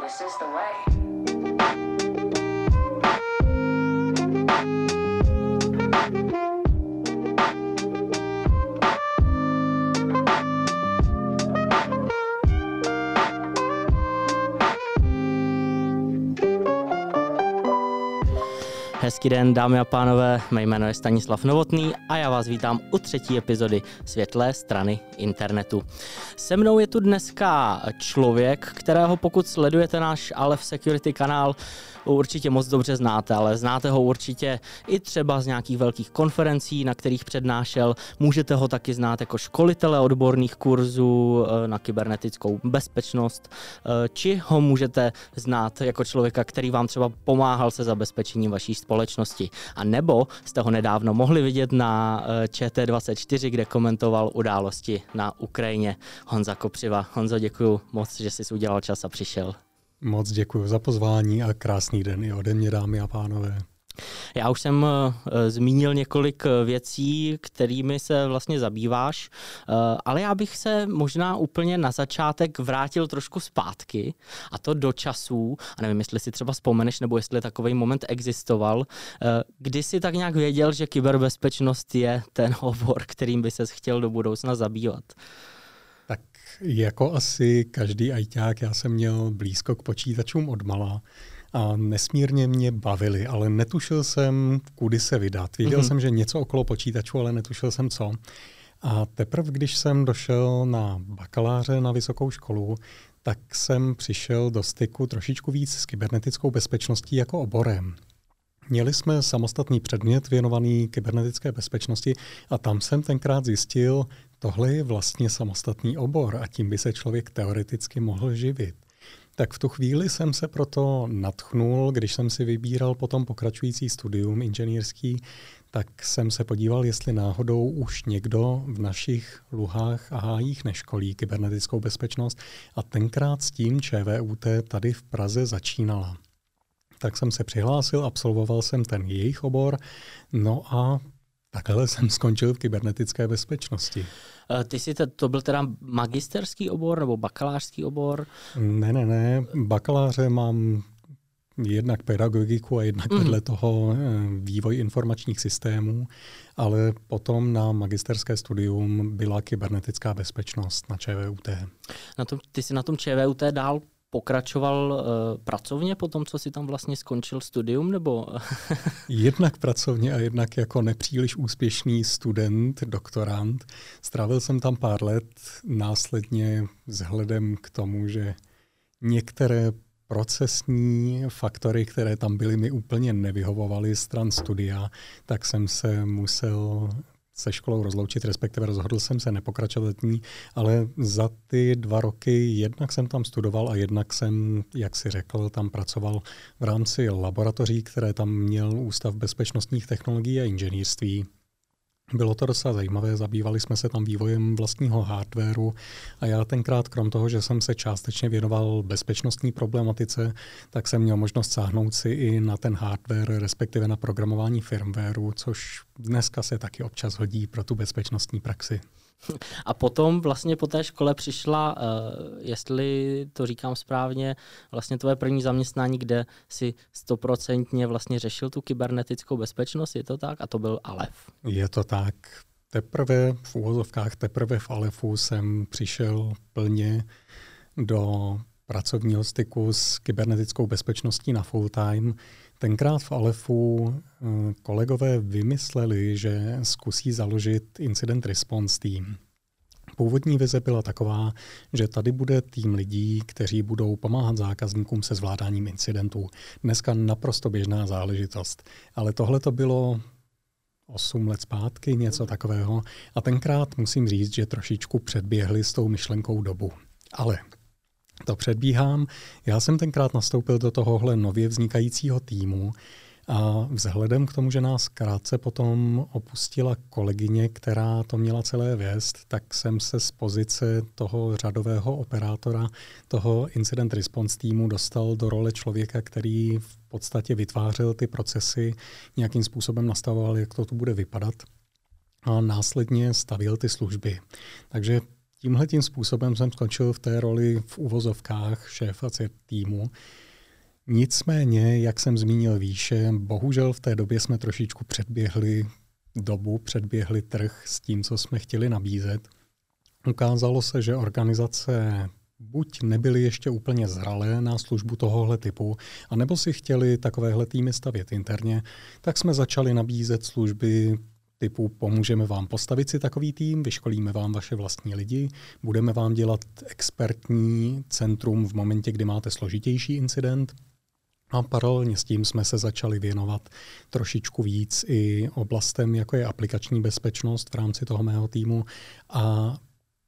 This is the way. Hezký den, dámy a pánové, mé jméno je Stanislav Novotný a já vás vítám u třetí epizody Světlé strany internetu. Se mnou je tu dneska člověk, kterého pokud sledujete náš Aleph Security kanál, určitě moc dobře znáte, ale znáte ho určitě i třeba z nějakých velkých konferencí, na kterých přednášel. Můžete ho taky znát jako školitele odborných kurzů eh, na kybernetickou bezpečnost, eh, či ho můžete znát jako člověka, který vám třeba pomáhal se zabezpečením vaší společnosti. A nebo jste ho nedávno mohli vidět na eh, ČT24, kde komentoval události na Ukrajině. Honza Kopřiva. Honzo, děkuji moc, že jsi udělal čas a přišel. Moc děkuji za pozvání a krásný den i ode mě, dámy a pánové. Já už jsem uh, zmínil několik věcí, kterými se vlastně zabýváš, ale já bych se možná úplně na začátek vrátil trošku zpátky, a to do časů, a nevím, jestli si třeba vzpomeneš, nebo jestli takový moment existoval, kdy si tak nějak věděl, že kyberbezpečnost je ten obor, kterým by se chtěl do budoucna zabývat. Tak jako asi každý ajťák, já jsem měl blízko k počítačům od mala a nesmírně mě bavili, ale netušil jsem, kudy se vydat. Věděl mm-hmm. jsem, že něco okolo počítačů, ale netušil jsem co. A teprve, když jsem došel na bakaláře na vysokou školu, tak jsem přišel do styku trošičku víc s kybernetickou bezpečností jako oborem. Měli jsme samostatný předmět věnovaný kybernetické bezpečnosti a tam jsem tenkrát zjistil, tohle je vlastně samostatný obor a tím by se člověk teoreticky mohl živit. Tak v tu chvíli jsem se proto natchnul, když jsem si vybíral potom pokračující studium inženýrský, tak jsem se podíval, jestli náhodou už někdo v našich luhách a hájích neškolí kybernetickou bezpečnost a tenkrát s tím ČVUT tady v Praze začínala. Tak jsem se přihlásil, absolvoval jsem ten jejich obor, no a Takhle jsem skončil v kybernetické bezpečnosti. Ty jsi to, to byl teda magisterský obor nebo bakalářský obor? Ne, ne, ne. Bakaláře mám jednak pedagogiku a jednak mm. vedle toho vývoj informačních systémů, ale potom na magisterské studium byla kybernetická bezpečnost na ČVUT. Na tom, ty jsi na tom ČVUT dál pokračoval uh, pracovně po tom, co si tam vlastně skončil studium, nebo? jednak pracovně a jednak jako nepříliš úspěšný student, doktorant. Strávil jsem tam pár let, následně vzhledem k tomu, že některé procesní faktory, které tam byly, mi úplně nevyhovovaly stran studia, tak jsem se musel se školou rozloučit, respektive rozhodl jsem se nepokračovat ní, ale za ty dva roky jednak jsem tam studoval a jednak jsem, jak si řekl, tam pracoval v rámci laboratoří, které tam měl Ústav bezpečnostních technologií a inženýrství. Bylo to docela zajímavé, zabývali jsme se tam vývojem vlastního hardwareu a já tenkrát, krom toho, že jsem se částečně věnoval bezpečnostní problematice, tak jsem měl možnost sáhnout si i na ten hardware, respektive na programování firmwareu, což dneska se taky občas hodí pro tu bezpečnostní praxi. A potom vlastně po té škole přišla, uh, jestli to říkám správně, vlastně tvoje první zaměstnání, kde si stoprocentně vlastně řešil tu kybernetickou bezpečnost, je to tak? A to byl Alef. Je to tak. Teprve v úvozovkách, teprve v Alefu jsem přišel plně do pracovního styku s kybernetickou bezpečností na full time. Tenkrát v Alefu eh, kolegové vymysleli, že zkusí založit incident response team. Původní vize byla taková, že tady bude tým lidí, kteří budou pomáhat zákazníkům se zvládáním incidentů. Dneska naprosto běžná záležitost. Ale tohle to bylo 8 let zpátky, něco takového. A tenkrát musím říct, že trošičku předběhli s tou myšlenkou dobu. Ale to předbíhám. Já jsem tenkrát nastoupil do tohohle nově vznikajícího týmu a vzhledem k tomu, že nás krátce potom opustila kolegyně, která to měla celé vést, tak jsem se z pozice toho řadového operátora, toho incident response týmu dostal do role člověka, který v podstatě vytvářel ty procesy, nějakým způsobem nastavoval, jak to tu bude vypadat a následně stavil ty služby. Takže tímhle tím způsobem jsem skončil v té roli v uvozovkách šéfa týmu. Nicméně, jak jsem zmínil výše, bohužel v té době jsme trošičku předběhli dobu, předběhli trh s tím, co jsme chtěli nabízet. Ukázalo se, že organizace buď nebyly ještě úplně zralé na službu tohohle typu, anebo si chtěli takovéhle týmy stavět interně, tak jsme začali nabízet služby typu pomůžeme vám postavit si takový tým, vyškolíme vám vaše vlastní lidi, budeme vám dělat expertní centrum v momentě, kdy máte složitější incident, a paralelně s tím jsme se začali věnovat trošičku víc i oblastem, jako je aplikační bezpečnost v rámci toho mého týmu a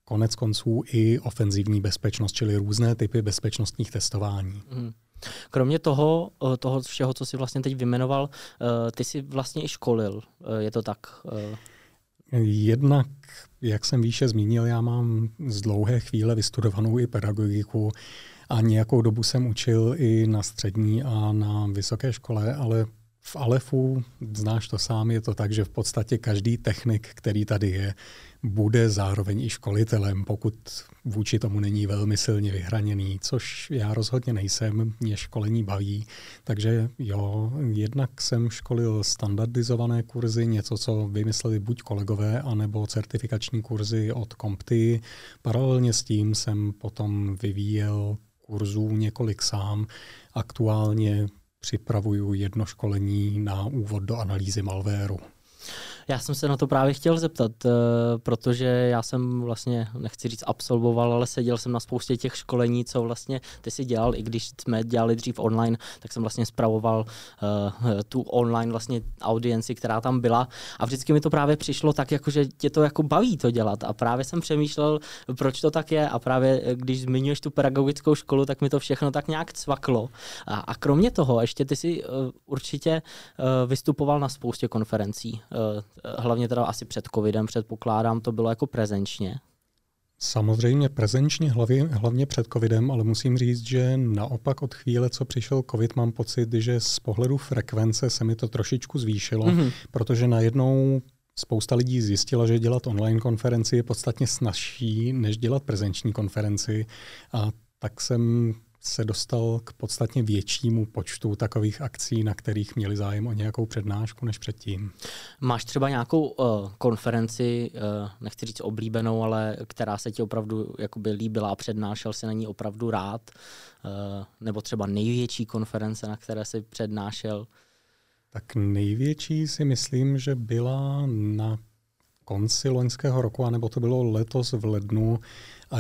konec konců i ofenzivní bezpečnost, čili různé typy bezpečnostních testování. Hmm. Kromě toho, eh, toho všeho, co jsi vlastně teď vymenoval, eh, ty jsi vlastně i školil, eh, je to tak? Jednak, jak jsem výše zmínil, já mám z dlouhé chvíle vystudovanou i pedagogiku a nějakou dobu jsem učil i na střední a na vysoké škole, ale v Alefu, znáš to sám, je to tak, že v podstatě každý technik, který tady je, bude zároveň i školitelem, pokud vůči tomu není velmi silně vyhraněný, což já rozhodně nejsem, mě školení baví. Takže jo, jednak jsem školil standardizované kurzy, něco, co vymysleli buď kolegové, anebo certifikační kurzy od Compty. Paralelně s tím jsem potom vyvíjel kurzů několik sám. Aktuálně připravuju jedno školení na úvod do analýzy malvéru. Já jsem se na to právě chtěl zeptat, eh, protože já jsem vlastně, nechci říct absolvoval, ale seděl jsem na spoustě těch školení, co vlastně ty si dělal, i když jsme dělali dřív online, tak jsem vlastně spravoval uh, tu online vlastně audienci, která tam byla a vždycky mi to právě přišlo tak, jako, že tě to jako baví to dělat a právě jsem přemýšlel, proč to tak je a právě eh, když zmiňuješ tu pedagogickou školu, tak mi to všechno tak nějak cvaklo. A, kromě toho, ještě ty si určitě vystupoval na spoustě konferencí. Hlavně teda asi před covidem předpokládám, to bylo jako prezenčně. Samozřejmě prezenčně hlavně, hlavně před covidem, ale musím říct, že naopak od chvíle, co přišel covid, mám pocit, že z pohledu frekvence se mi to trošičku zvýšilo, mm-hmm. protože najednou spousta lidí zjistila, že dělat online konferenci je podstatně snažší, než dělat prezenční konferenci. A tak jsem se dostal k podstatně většímu počtu takových akcí, na kterých měli zájem o nějakou přednášku než předtím. Máš třeba nějakou uh, konferenci, uh, nechci říct oblíbenou, ale která se ti opravdu jakoby líbila a přednášel si na ní opravdu rád? Uh, nebo třeba největší konference, na které si přednášel? Tak největší si myslím, že byla na konci loňského roku, anebo to bylo letos v lednu,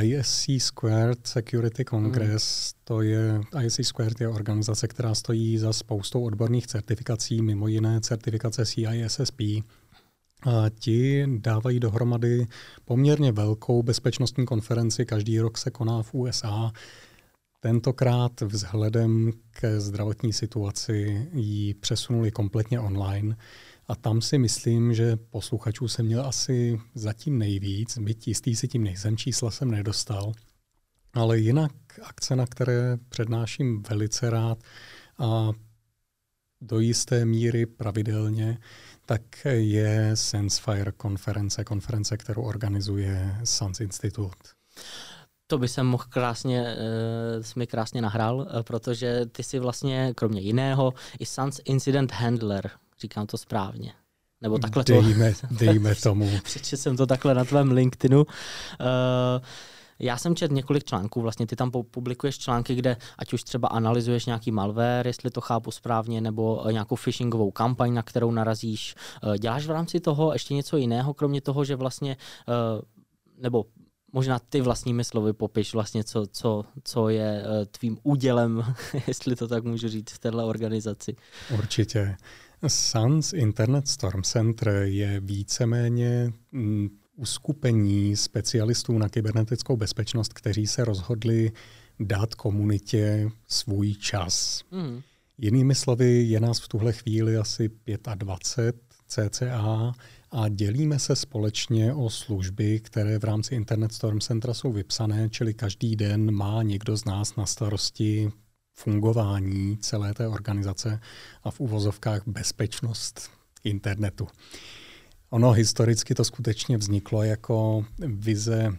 ISC Squared Security Congress, hmm. to je, ISC Squared je organizace, která stojí za spoustou odborných certifikací, mimo jiné certifikace CISSP. A ti dávají dohromady poměrně velkou bezpečnostní konferenci, každý rok se koná v USA. Tentokrát vzhledem k zdravotní situaci ji přesunuli kompletně online. A tam si myslím, že posluchačů jsem měl asi zatím nejvíc, byť jistý si tím nejsem, čísla jsem nedostal. Ale jinak akce, na které přednáším velice rád a do jisté míry pravidelně, tak je SenseFire konference, konference, kterou organizuje SANS Institute. To by jsem mohl krásně, uh, mi krásně nahrál, uh, protože ty si vlastně, kromě jiného, i SANS Incident Handler. Říkám to správně. Nebo takhle dejme, to... Dejme tomu. Přečetl jsem to takhle na tvém LinkedInu. Uh, já jsem četl několik článků, vlastně ty tam publikuješ články, kde ať už třeba analyzuješ nějaký malware, jestli to chápu správně, nebo nějakou phishingovou kampaň, na kterou narazíš. Děláš v rámci toho ještě něco jiného, kromě toho, že vlastně, nebo možná ty vlastními slovy popiš vlastně, co, co, co je tvým údělem, jestli to tak můžu říct, v této organizaci. Určitě. SANS Internet Storm Center je víceméně mm, uskupení specialistů na kybernetickou bezpečnost, kteří se rozhodli dát komunitě svůj čas. Mm. Jinými slovy, je nás v tuhle chvíli asi 25 cca a dělíme se společně o služby, které v rámci Internet Storm Centra jsou vypsané, čili každý den má někdo z nás na starosti fungování celé té organizace a v uvozovkách bezpečnost internetu. Ono historicky to skutečně vzniklo jako vize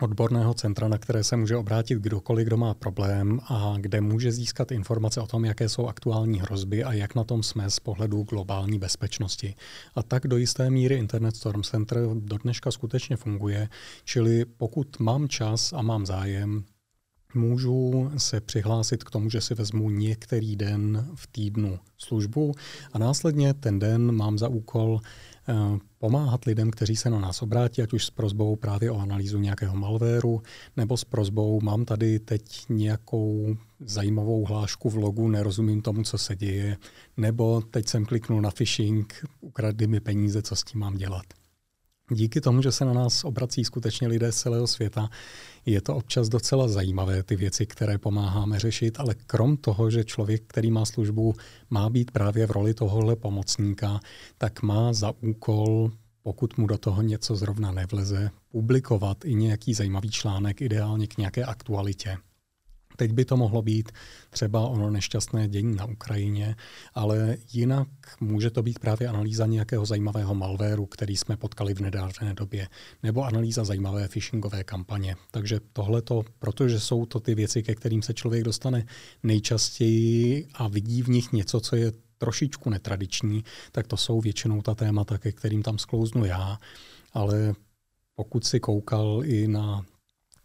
odborného centra, na které se může obrátit kdokoliv, kdo má problém a kde může získat informace o tom, jaké jsou aktuální hrozby a jak na tom jsme z pohledu globální bezpečnosti. A tak do jisté míry Internet Storm Center do dneška skutečně funguje, čili pokud mám čas a mám zájem, můžu se přihlásit k tomu, že si vezmu některý den v týdnu službu a následně ten den mám za úkol eh, pomáhat lidem, kteří se na nás obrátí, ať už s prozbou právě o analýzu nějakého malvéru, nebo s prozbou, mám tady teď nějakou zajímavou hlášku v logu, nerozumím tomu, co se děje, nebo teď jsem kliknul na phishing, ukradli mi peníze, co s tím mám dělat. Díky tomu, že se na nás obrací skutečně lidé z celého světa, je to občas docela zajímavé, ty věci, které pomáháme řešit, ale krom toho, že člověk, který má službu, má být právě v roli tohohle pomocníka, tak má za úkol pokud mu do toho něco zrovna nevleze, publikovat i nějaký zajímavý článek, ideálně k nějaké aktualitě. Teď by to mohlo být třeba ono nešťastné dění na Ukrajině, ale jinak může to být právě analýza nějakého zajímavého malvéru, který jsme potkali v nedávné době, nebo analýza zajímavé phishingové kampaně. Takže tohle to, protože jsou to ty věci, ke kterým se člověk dostane nejčastěji a vidí v nich něco, co je trošičku netradiční, tak to jsou většinou ta témata, ke kterým tam sklouznu já, ale pokud si koukal i na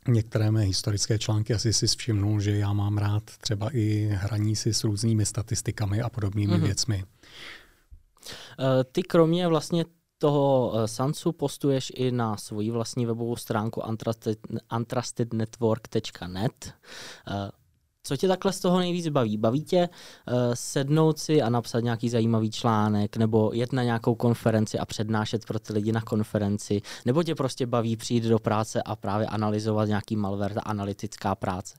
některé mé historické články asi si všimnul, že já mám rád třeba i hraní si s různými statistikami a podobnými mm-hmm. věcmi. Eh, ty kromě vlastně toho eh, Sansu postuješ i na svoji vlastní webovou stránku untrustednetwork.net. Co tě takhle z toho nejvíc baví? Baví tě uh, sednout si a napsat nějaký zajímavý článek, nebo jet na nějakou konferenci a přednášet pro ty lidi na konferenci, nebo tě prostě baví přijít do práce a právě analyzovat nějaký malware, ta analytická práce?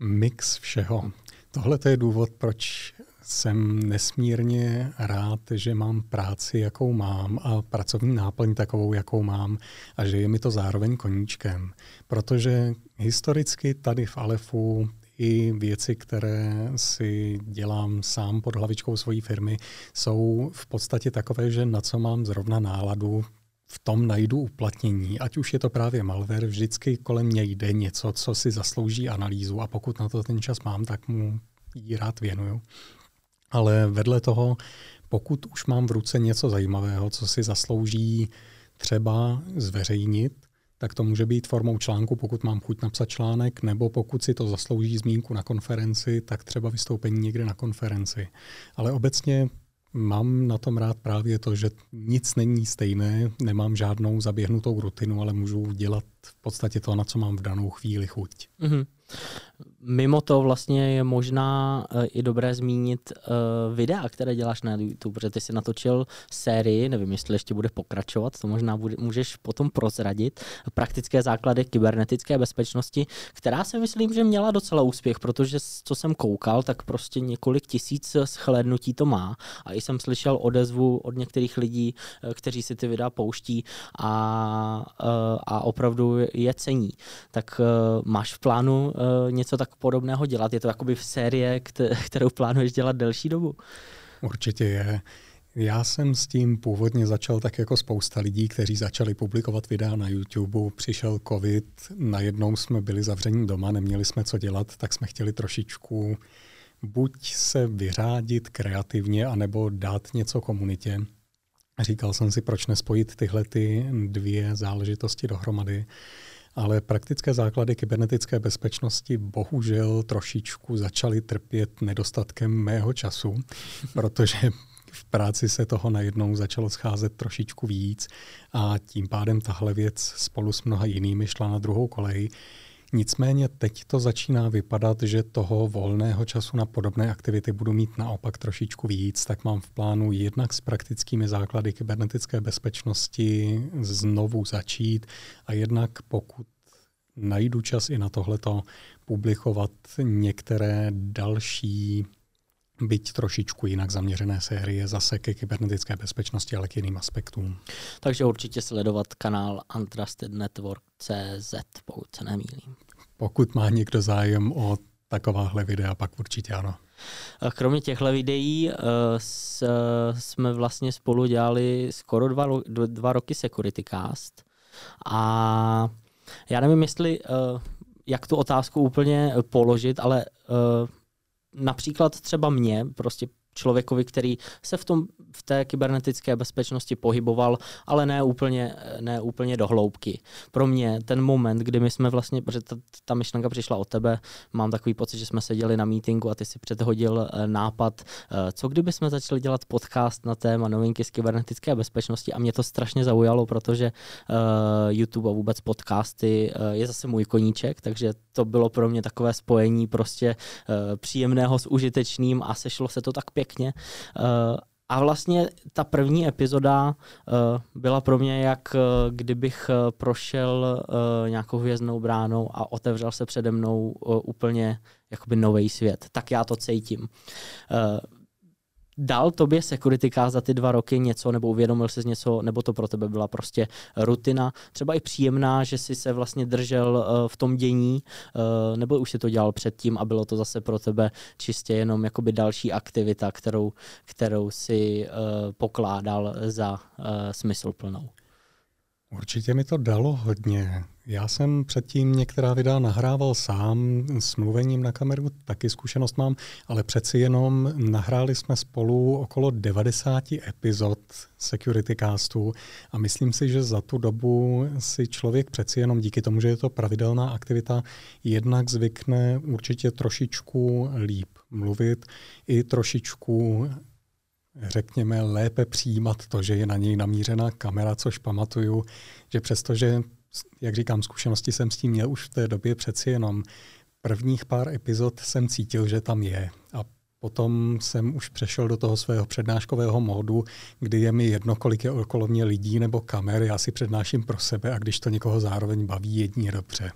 Mix všeho. Tohle je důvod, proč jsem nesmírně rád, že mám práci, jakou mám a pracovní náplň takovou, jakou mám a že je mi to zároveň koníčkem. Protože historicky tady v Alefu i věci, které si dělám sám pod hlavičkou svojí firmy, jsou v podstatě takové, že na co mám zrovna náladu, v tom najdu uplatnění. Ať už je to právě malware, vždycky kolem mě jde něco, co si zaslouží analýzu a pokud na to ten čas mám, tak mu ji rád věnuju. Ale vedle toho, pokud už mám v ruce něco zajímavého, co si zaslouží třeba zveřejnit, tak to může být formou článku, pokud mám chuť napsat článek, nebo pokud si to zaslouží zmínku na konferenci, tak třeba vystoupení někde na konferenci. Ale obecně mám na tom rád právě to, že nic není stejné, nemám žádnou zaběhnutou rutinu, ale můžu dělat v podstatě to, na co mám v danou chvíli chuť. Mm-hmm. Mimo to vlastně je možná uh, i dobré zmínit uh, videa, které děláš na YouTube, protože ty jsi natočil sérii, nevím, jestli ještě bude pokračovat, to možná bude, můžeš potom prozradit, praktické základy kybernetické bezpečnosti, která si myslím, že měla docela úspěch, protože co jsem koukal, tak prostě několik tisíc shlédnutí to má a i jsem slyšel odezvu od některých lidí, uh, kteří si ty videa pouští a, a opravdu je cení. Tak máš v plánu uh, něco tak podobného dělat? Je to jakoby v série, kterou plánuješ dělat delší dobu? Určitě je. Já jsem s tím původně začal tak jako spousta lidí, kteří začali publikovat videa na YouTube. Přišel covid, najednou jsme byli zavření doma, neměli jsme co dělat, tak jsme chtěli trošičku buď se vyřádit kreativně, anebo dát něco komunitě. Říkal jsem si, proč nespojit tyhle ty dvě záležitosti dohromady ale praktické základy kybernetické bezpečnosti bohužel trošičku začaly trpět nedostatkem mého času, protože v práci se toho najednou začalo scházet trošičku víc a tím pádem tahle věc spolu s mnoha jinými šla na druhou kolej. Nicméně teď to začíná vypadat, že toho volného času na podobné aktivity budu mít naopak trošičku víc, tak mám v plánu jednak s praktickými základy kybernetické bezpečnosti znovu začít a jednak pokud najdu čas i na tohleto publikovat některé další byť trošičku jinak zaměřené série zase ke kybernetické bezpečnosti, ale k jiným aspektům. Takže určitě sledovat kanál Untrusted Network CZ, pokud se nemýlím. Pokud má někdo zájem o takováhle videa, pak určitě ano. Kromě těchto videí uh, s, jsme vlastně spolu dělali skoro dva, dva roky Security Cast a Já nevím, jestli uh, jak tu otázku úplně položit, ale uh, například třeba mě, prostě člověkovi, který se v, tom, v té kybernetické bezpečnosti pohyboval, ale ne úplně, ne úplně do hloubky. Pro mě ten moment, kdy my jsme vlastně, protože ta, ta myšlenka přišla od tebe, mám takový pocit, že jsme seděli na meetingu a ty si předhodil eh, nápad, eh, co kdyby jsme začali dělat podcast na téma novinky z kybernetické bezpečnosti a mě to strašně zaujalo, protože uh, YouTube a vůbec podcasty uh, je zase můj koníček, takže to bylo pro mě takové spojení prostě uh, příjemného s užitečným a sešlo se to tak pěkně pěkně. Uh, a vlastně ta první epizoda uh, byla pro mě, jak uh, kdybych prošel nějakou hvězdnou bránou a otevřel se přede mnou úplně jakoby nový svět. Tak já to cítím. Dal tobě security za ty dva roky něco, nebo uvědomil jsi něco, nebo to pro tebe byla prostě rutina, třeba i příjemná, že jsi se vlastně držel uh, v tom dění, uh, nebo už si to dělal předtím a bylo to zase pro tebe čistě jenom jakoby další aktivita, kterou, kterou si uh, pokládal za smysluplnou. Určitě mi to dalo hodně. Já jsem předtím některá videa nahrával sám, s mluvením na kameru taky zkušenost mám, ale přeci jenom nahráli jsme spolu okolo 90 epizod Security Castu a myslím si, že za tu dobu si člověk přeci jenom díky tomu, že je to pravidelná aktivita, jednak zvykne určitě trošičku líp mluvit, i trošičku řekněme, lépe přijímat to, že je na něj namířená kamera, což pamatuju, že přestože, jak říkám, zkušenosti jsem s tím měl už v té době přeci jenom prvních pár epizod jsem cítil, že tam je. A potom jsem už přešel do toho svého přednáškového módu, kdy je mi jedno, kolik je okolo mě lidí nebo kamer, já si přednáším pro sebe a když to někoho zároveň baví, jedině dobře.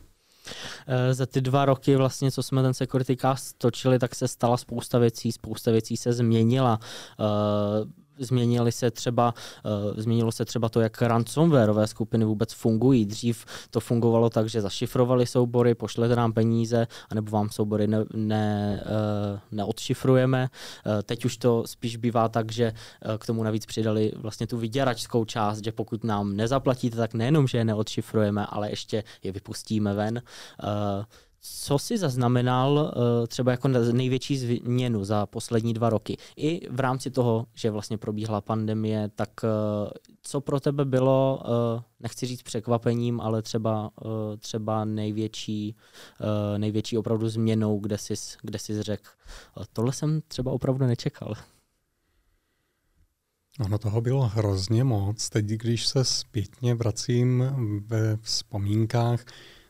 Eh, za ty dva roky, vlastně, co jsme ten Security Cast točili, tak se stala spousta věcí, spousta věcí se změnila. Uh, změnily se třeba, uh, změnilo se třeba to, jak ransomwareové skupiny vůbec fungují. Dřív to fungovalo tak, že zašifrovali soubory, pošlete nám peníze, anebo vám soubory ne, ne, uh, neodšifrujeme. Uh, teď už to spíš bývá tak, že uh, k tomu navíc přidali vlastně tu vyděračskou část, že pokud nám nezaplatíte, tak nejenom, že je neodšifrujeme, ale ještě je vypustíme ven. Uh, co si zaznamenal uh, třeba jako největší změnu za poslední dva roky? I v rámci toho, že vlastně probíhala pandemie, tak uh, co pro tebe bylo, uh, nechci říct překvapením, ale třeba, třeba největší, největší opravdu změnou, kde jsi, kde jsi řekl, tohle jsem třeba opravdu nečekal. Ono toho bylo hrozně moc. Teď, když se zpětně vracím ve vzpomínkách,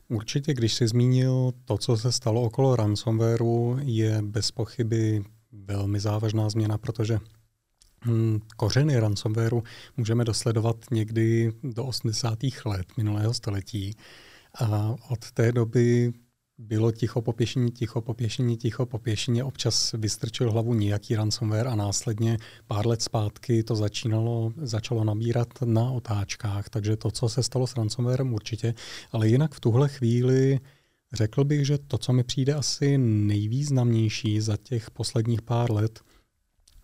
Určitě, když jsi zmínil to, co se stalo okolo ransomwareu, je bez pochyby velmi závažná změna, protože hm, kořeny ransomwareu můžeme dosledovat někdy do 80. let minulého století. A od té doby bylo ticho popěšení, ticho popěšení, ticho popěšení. Občas vystrčil hlavu nějaký ransomware a následně pár let zpátky to začínalo, začalo nabírat na otáčkách. Takže to, co se stalo s ransomwarem určitě. Ale jinak v tuhle chvíli řekl bych, že to, co mi přijde asi nejvýznamnější za těch posledních pár let,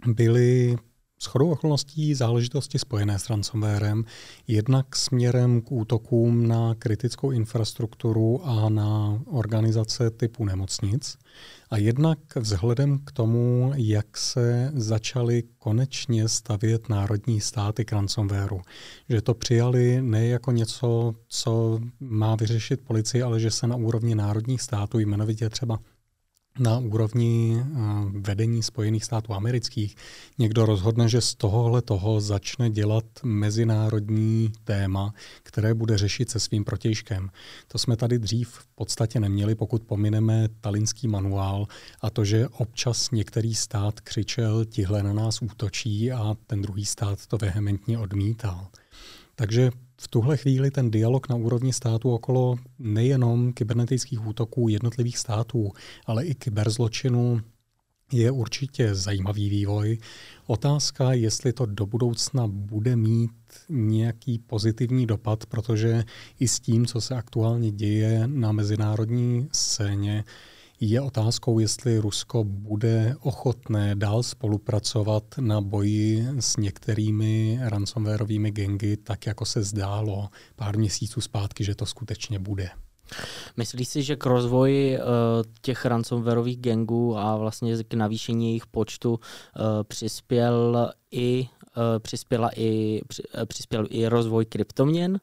byly shodou okolností záležitosti spojené s ransomwarem, jednak směrem k útokům na kritickou infrastrukturu a na organizace typu nemocnic, a jednak vzhledem k tomu, jak se začaly konečně stavět národní státy k ransomwareu. Že to přijali ne jako něco, co má vyřešit policie, ale že se na úrovni národních států, jmenovitě třeba na úrovni eh, vedení Spojených států amerických někdo rozhodne, že z tohohle toho začne dělat mezinárodní téma, které bude řešit se svým protějškem. To jsme tady dřív v podstatě neměli, pokud pomineme talinský manuál a to, že občas některý stát křičel, tihle na nás útočí a ten druhý stát to vehementně odmítal. Takže v tuhle chvíli ten dialog na úrovni státu okolo nejenom kybernetických útoků jednotlivých států, ale i kyberzločinu je určitě zajímavý vývoj. Otázka, jestli to do budoucna bude mít nějaký pozitivní dopad, protože i s tím, co se aktuálně děje na mezinárodní scéně, Je otázkou, jestli Rusko bude ochotné dál spolupracovat na boji s některými ransomwareovými gengy, tak jako se zdálo pár měsíců zpátky, že to skutečně bude. Myslíš si, že k rozvoji uh, těch ransomwareových gangů a vlastně k navýšení jejich počtu uh, přispěl i, uh, přispěla i, při, uh, přispěl i rozvoj kryptoměn?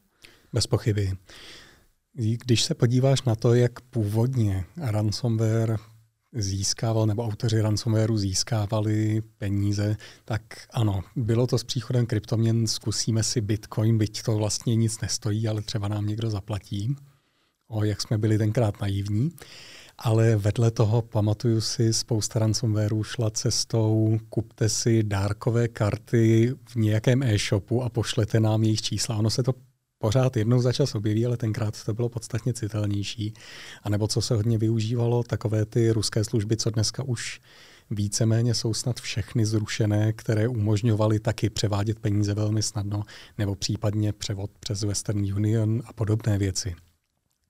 Bez pochyby. Když se podíváš na to, jak původně ransomware získával, nebo autoři ransomwareu získávali peníze, tak ano, bylo to s příchodem kryptoměn, zkusíme si bitcoin, byť to vlastně nic nestojí, ale třeba nám někdo zaplatí. O, jak jsme byli tenkrát naivní. Ale vedle toho pamatuju si, spousta ransomwareů šla cestou, kupte si dárkové karty v nějakém e-shopu a pošlete nám jejich čísla. Ono se to pořád jednou za čas objeví, ale tenkrát to bylo podstatně citelnější. A nebo co se hodně využívalo, takové ty ruské služby, co dneska už víceméně jsou snad všechny zrušené, které umožňovaly taky převádět peníze velmi snadno, nebo případně převod přes Western Union a podobné věci.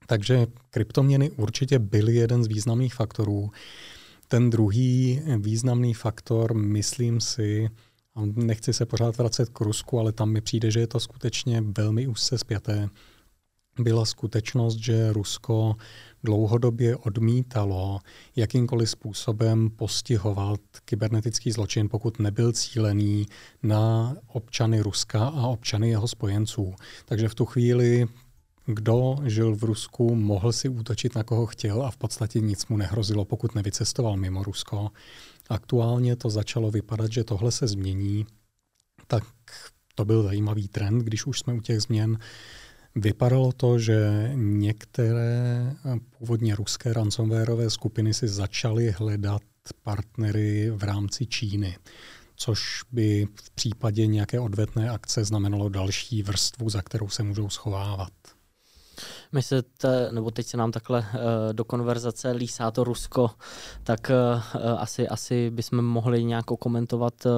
Takže kryptoměny určitě byly jeden z významných faktorů. Ten druhý významný faktor, myslím si, a nechci se pořád vracet k Rusku, ale tam mi přijde, že je to skutečně velmi úzce spjaté, byla skutečnost, že Rusko dlouhodobě odmítalo jakýmkoliv způsobem postihovat kybernetický zločin, pokud nebyl cílený na občany Ruska a občany jeho spojenců. Takže v tu chvíli kdo žil v Rusku, mohl si útočit na koho chtěl a v podstatě nic mu nehrozilo, pokud nevycestoval mimo Rusko. Aktuálně to začalo vypadat, že tohle se změní, tak to byl zajímavý trend, když už jsme u těch změn. Vypadalo to, že některé původně ruské ransomwareové skupiny si začaly hledat partnery v rámci Číny, což by v případě nějaké odvetné akce znamenalo další vrstvu, za kterou se můžou schovávat. My se, te, nebo teď se nám takhle uh, do konverzace lísá to Rusko, tak uh, asi, asi bychom mohli nějak komentovat uh,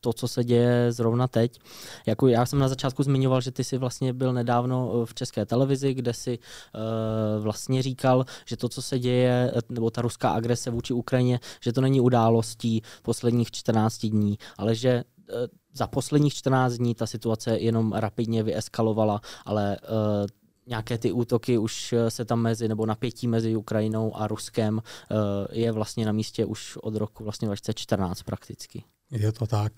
to, co se děje zrovna teď. Jako já jsem na začátku zmiňoval, že ty jsi vlastně byl nedávno v české televizi, kde si uh, vlastně říkal, že to, co se děje, nebo ta ruská agrese vůči Ukrajině, že to není událostí posledních 14 dní, ale že za posledních 14 dní ta situace jenom rapidně vyeskalovala, ale uh, nějaké ty útoky už eh, se tam mezi, nebo napětí mezi Ukrajinou a Ruskem eh, je vlastně na místě už od roku vlastně 2014 prakticky. Je to tak.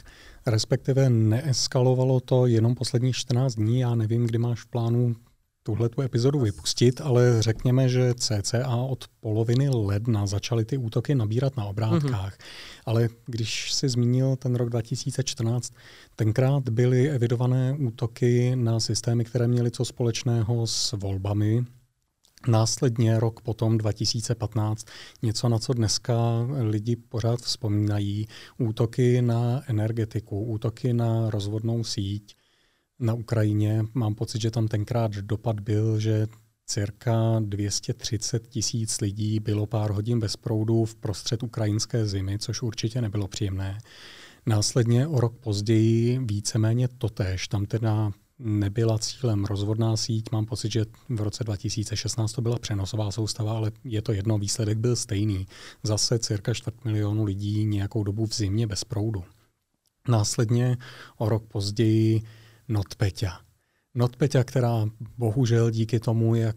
Respektive neeskalovalo to jenom posledních 14 dní. Já nevím, kdy máš v plánu tuhle tu epizodu vypustit, ale řekněme, že CCA od poloviny ledna začaly ty útoky nabírat na obrátkách. Mm-hmm. Ale když si zmínil ten rok 2014, tenkrát byly evidované útoky na systémy, které měly co společného s volbami, Následně rok potom, 2015, něco, na co dneska lidi pořád vzpomínají, útoky na energetiku, útoky na rozvodnou síť, na Ukrajině. Mám pocit, že tam tenkrát dopad byl, že cirka 230 tisíc lidí bylo pár hodin bez proudu v prostřed ukrajinské zimy, což určitě nebylo příjemné. Následně o rok později víceméně totéž. Tam teda nebyla cílem rozvodná síť. Mám pocit, že v roce 2016 to byla přenosová soustava, ale je to jedno, výsledek byl stejný. Zase cirka čtvrt milionu lidí nějakou dobu v zimě bez proudu. Následně o rok později NotPeťa. NotPeťa, která bohužel díky tomu, jak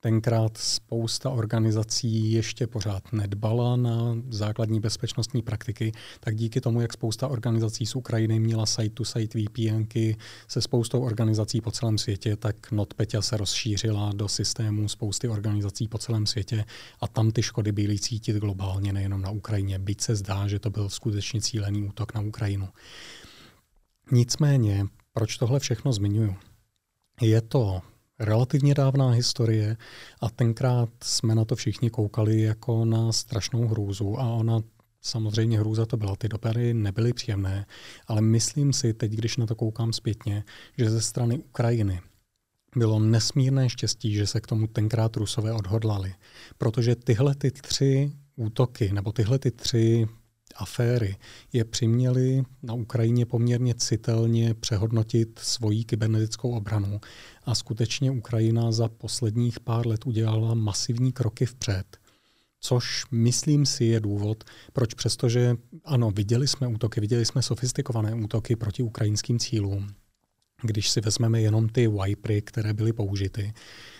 tenkrát spousta organizací ještě pořád nedbala na základní bezpečnostní praktiky, tak díky tomu, jak spousta organizací z Ukrajiny měla site-to-site VPNky se spoustou organizací po celém světě, tak NotPetya se rozšířila do systému spousty organizací po celém světě a tam ty škody byly cítit globálně, nejenom na Ukrajině, byť se zdá, že to byl skutečně cílený útok na Ukrajinu. Nicméně, proč tohle všechno zmiňuju? Je to relativně dávná historie a tenkrát jsme na to všichni koukali jako na strašnou hrůzu a ona samozřejmě hrůza to byla, ty dopady nebyly příjemné, ale myslím si teď, když na to koukám zpětně, že ze strany Ukrajiny bylo nesmírné štěstí, že se k tomu tenkrát Rusové odhodlali, protože tyhle ty tři útoky nebo tyhle ty tři aféry je přiměly na Ukrajině poměrně citelně přehodnotit svoji kybernetickou obranu a skutečně Ukrajina za posledních pár let udělala masivní kroky vpřed. Což myslím si je důvod, proč přestože ano, viděli jsme útoky, viděli jsme sofistikované útoky proti ukrajinským cílům, když si vezmeme jenom ty wipery, které byly použity,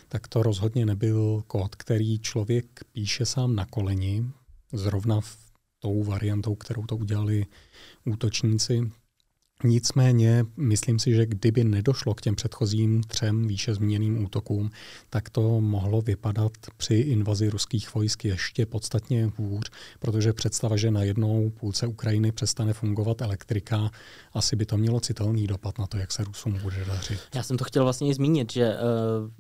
tak to rozhodně nebyl kód, který člověk píše sám na koleni, zrovna v tou variantou, kterou to udělali útočníci, Nicméně myslím si, že kdyby nedošlo k těm předchozím třem výše zmíněným útokům, tak to mohlo vypadat při invazi ruských vojsk ještě podstatně hůř, protože představa, že na jednou půlce Ukrajiny přestane fungovat elektrika, asi by to mělo citelný dopad na to, jak se Rusům bude dařit. Já jsem to chtěl vlastně i zmínit, že uh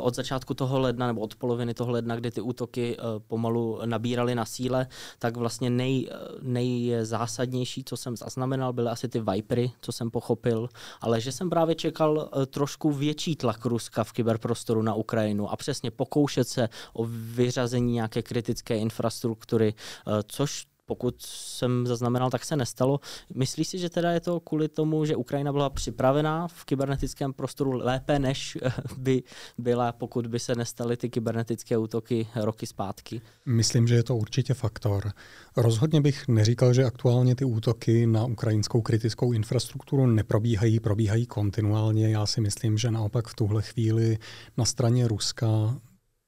od začátku toho ledna nebo od poloviny toho ledna, kdy ty útoky eh, pomalu nabíraly na síle, tak vlastně nej, eh, nejzásadnější, co jsem zaznamenal, byly asi ty Vipery, co jsem pochopil, ale že jsem právě čekal trošku větší tlak Ruska v kyberprostoru na Ukrajinu a přesně pokoušet se o vyřazení nějaké kritické infrastruktury, což pokud jsem zaznamenal, tak se nestalo. Myslíš si, že teda je to kvůli tomu, že Ukrajina byla připravená v kybernetickém prostoru lépe, než by byla, pokud by se nestaly ty kybernetické útoky roky zpátky? Myslím, že je to určitě faktor. Rozhodně bych neříkal, že aktuálně ty útoky na ukrajinskou kritickou infrastrukturu neprobíhají, probíhají kontinuálně. Já si myslím, že naopak v tuhle chvíli na straně Ruska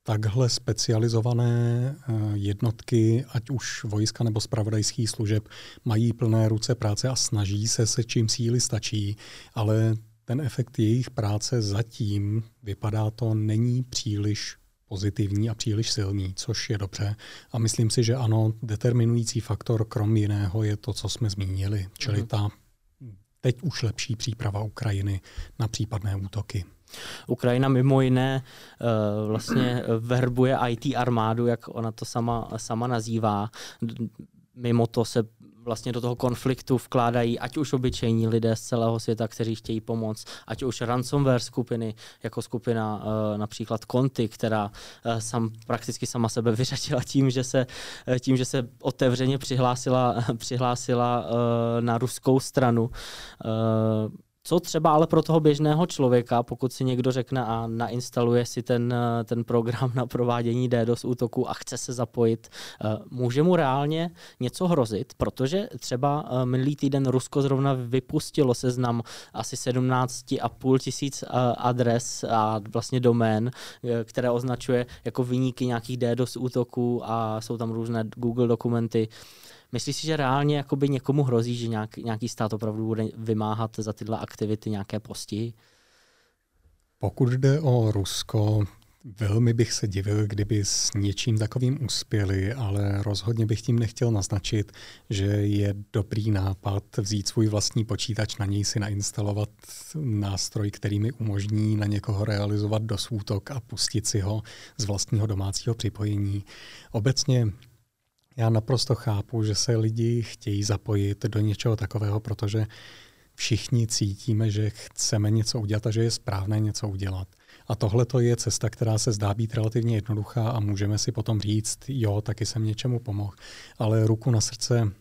takhle specializované eh, jednotky, ať už vojska nebo spravodajských služeb, mají plné ruce práce a snaží se, se čím síly stačí, ale ten efekt jejich práce zatím, vypadá to, není příliš pozitivní a příliš silný, což je dobře. A myslím si, že ano, determinující faktor krom jiného je to, co jsme zmínili, čili mhm. ta teď už lepší příprava Ukrajiny na případné útoky. Ukrajina mimo jiné uh, vlastně verbuje IT armádu, jak ona to sama, sama nazývá. Mimo to se vlastně do toho konfliktu vkládají ať už obyčejní lidé z celého světa, kteří chtějí pomoct, ať už ransomware skupiny, jako skupina uh, například Conti, která uh, sam, prakticky sama sebe vyřadila tím, že se, tím, že se otevřeně přihlásila, přihlásila na ruskou stranu. Co třeba ale pro toho běžného člověka, pokud si někdo řekne a nainstaluje si ten, ten program na provádění DDoS útoku a chce se zapojit, eh, může mu reálně něco hrozit, protože třeba eh, minulý týden Rusko zrovna vypustilo seznam asi 17,5 tisíc eh, adres a vlastně domén, které označuje jako vyníky nějakých DDoS útoků a jsou tam různé Google dokumenty. Myslíš si, že reálně jakoby někomu hrozí, že nějak, nějaký stát opravdu bude vymáhat za tyhle aktivity nějaké postihy? Pokud jde o Rusko, velmi bych se divil, kdyby s něčím takovým uspěli, ale rozhodně bych tím nechtěl naznačit, že je dobrý nápad vzít svůj vlastní počítač, na něj si nainstalovat nástroj, který mi umožní na někoho realizovat dosvůtok a pustit si ho z vlastního domácího připojení. Obecně já naprosto chápu, že se lidi chtějí zapojit do něčeho takového, protože všichni cítíme, že chceme něco udělat a že je správné něco udělat. A tohle to je cesta, která se zdá být relativně jednoduchá a můžeme si potom říct, jo, taky jsem něčemu pomohl. Ale ruku na srdce,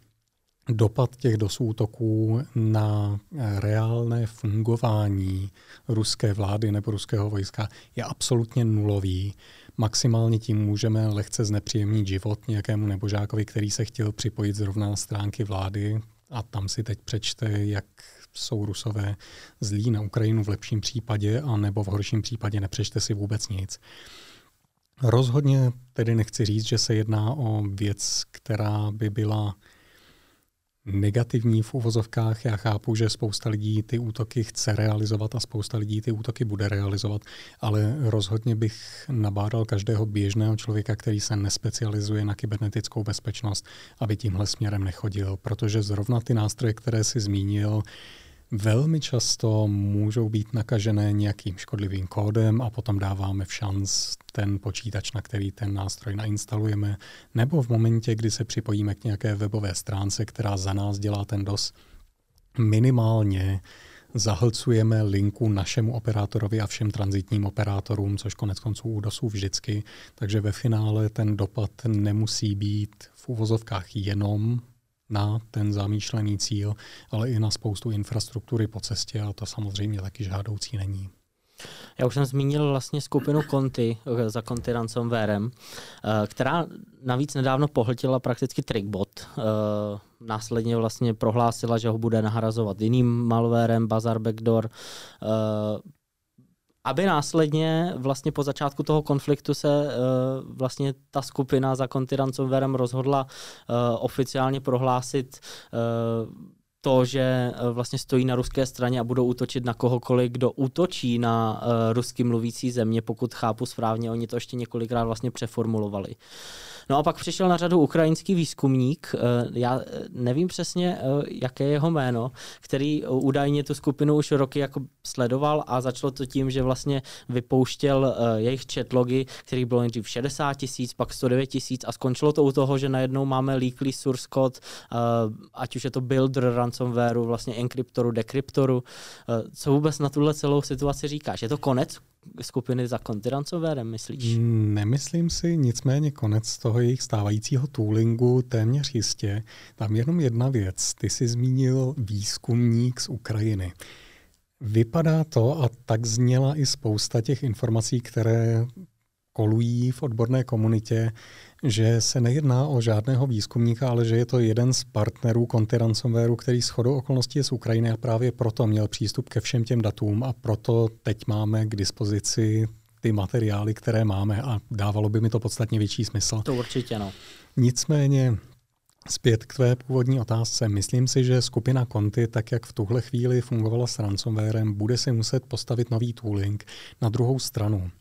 dopad těch dosů útoků na reálné fungování ruské vlády nebo ruského vojska je absolutně nulový maximálně tím můžeme lehce znepříjemnit život nějakému nebožákovi, který se chtěl připojit zrovna na stránky vlády a tam si teď přečte, jak jsou rusové zlí na Ukrajinu v lepším případě, a nebo v horším případě nepřečte si vůbec nic. Rozhodně tedy nechci říct, že se jedná o věc, která by byla negativní v uvozovkách. Já chápu, že spousta lidí ty útoky chce realizovat a spousta lidí ty útoky bude realizovat, ale rozhodně bych nabádal každého běžného člověka, který se nespecializuje na kybernetickou bezpečnost, aby tímhle směrem nechodil, protože zrovna ty nástroje, které si zmínil, velmi často můžou být nakažené nějakým škodlivým kódem a potom dáváme v šanc ten počítač, na který ten nástroj nainstalujeme, nebo v momentě, kdy se připojíme k nějaké webové stránce, která za nás dělá ten DOS, minimálně zahlcujeme linku našemu operátorovi a všem transitním operátorům, což konec konců u DOSu vždycky. Takže ve finále ten dopad nemusí být v uvozovkách jenom na ten zamýšlený cíl, ale i na spoustu infrastruktury po cestě a to samozřejmě taky žádoucí není. Já už jsem zmínil vlastně skupinu Conti eh, za Conti ransomwarem, eh, která navíc nedávno pohltila prakticky Trickbot. Eh, následně vlastně prohlásila, že ho bude nahrazovat jiným malwarem, Bazar Backdoor, aby následně vlastně po začátku toho konfliktu se vlastně ta skupina za Conti ransomwarem rozhodla oficiálně prohlásit to, že vlastně stojí na ruské straně a budou útočit na kohokoliv, kdo útočí na uh, rusky mluvící země, pokud chápu správně, oni to ještě několikrát vlastně přeformulovali. Uh, No a pak přišel na řadu ukrajinský výzkumník, eh, já eh, nevím přesně, eh, jaké je jeho jméno, který údajně tu skupinu už roky jako sledoval a začalo to tím, že vlastně vypouštěl jejich chatlogy, který bylo nejdřív 60 tisíc, pak 109 tisíc a skončilo to u toho, že najednou máme leaklý source code, ať už je to builder ransomwareu, vlastně encryptoru, dekryptoru. Co vůbec na tuhle celou situaci říkáš? Je to konec skupiny za kontirancoverem, myslíš? Nemyslím si, nicméně konec toho jejich stávajícího toolingu téměř jistě. Tam jenom jedna věc. Ty jsi zmínil výzkumník z Ukrajiny. Vypadá to, a tak zněla i spousta těch informací, které kolují v odborné komunitě, že se nejedná o žádného výzkumníka, ale že je to jeden z partnerů Conti Ransomwareu, který s chodou okolností je z Ukrajiny a právě proto měl přístup ke všem těm datům a proto teď máme k dispozici ty materiály, které máme a dávalo by mi to podstatně větší smysl. To určitě, no. Nicméně Zpět k tvé původní otázce. Myslím si, že skupina Conti, tak jak v tuhle chvíli fungovala s ransomwarem, bude si muset postavit nový tooling. Na druhou stranu,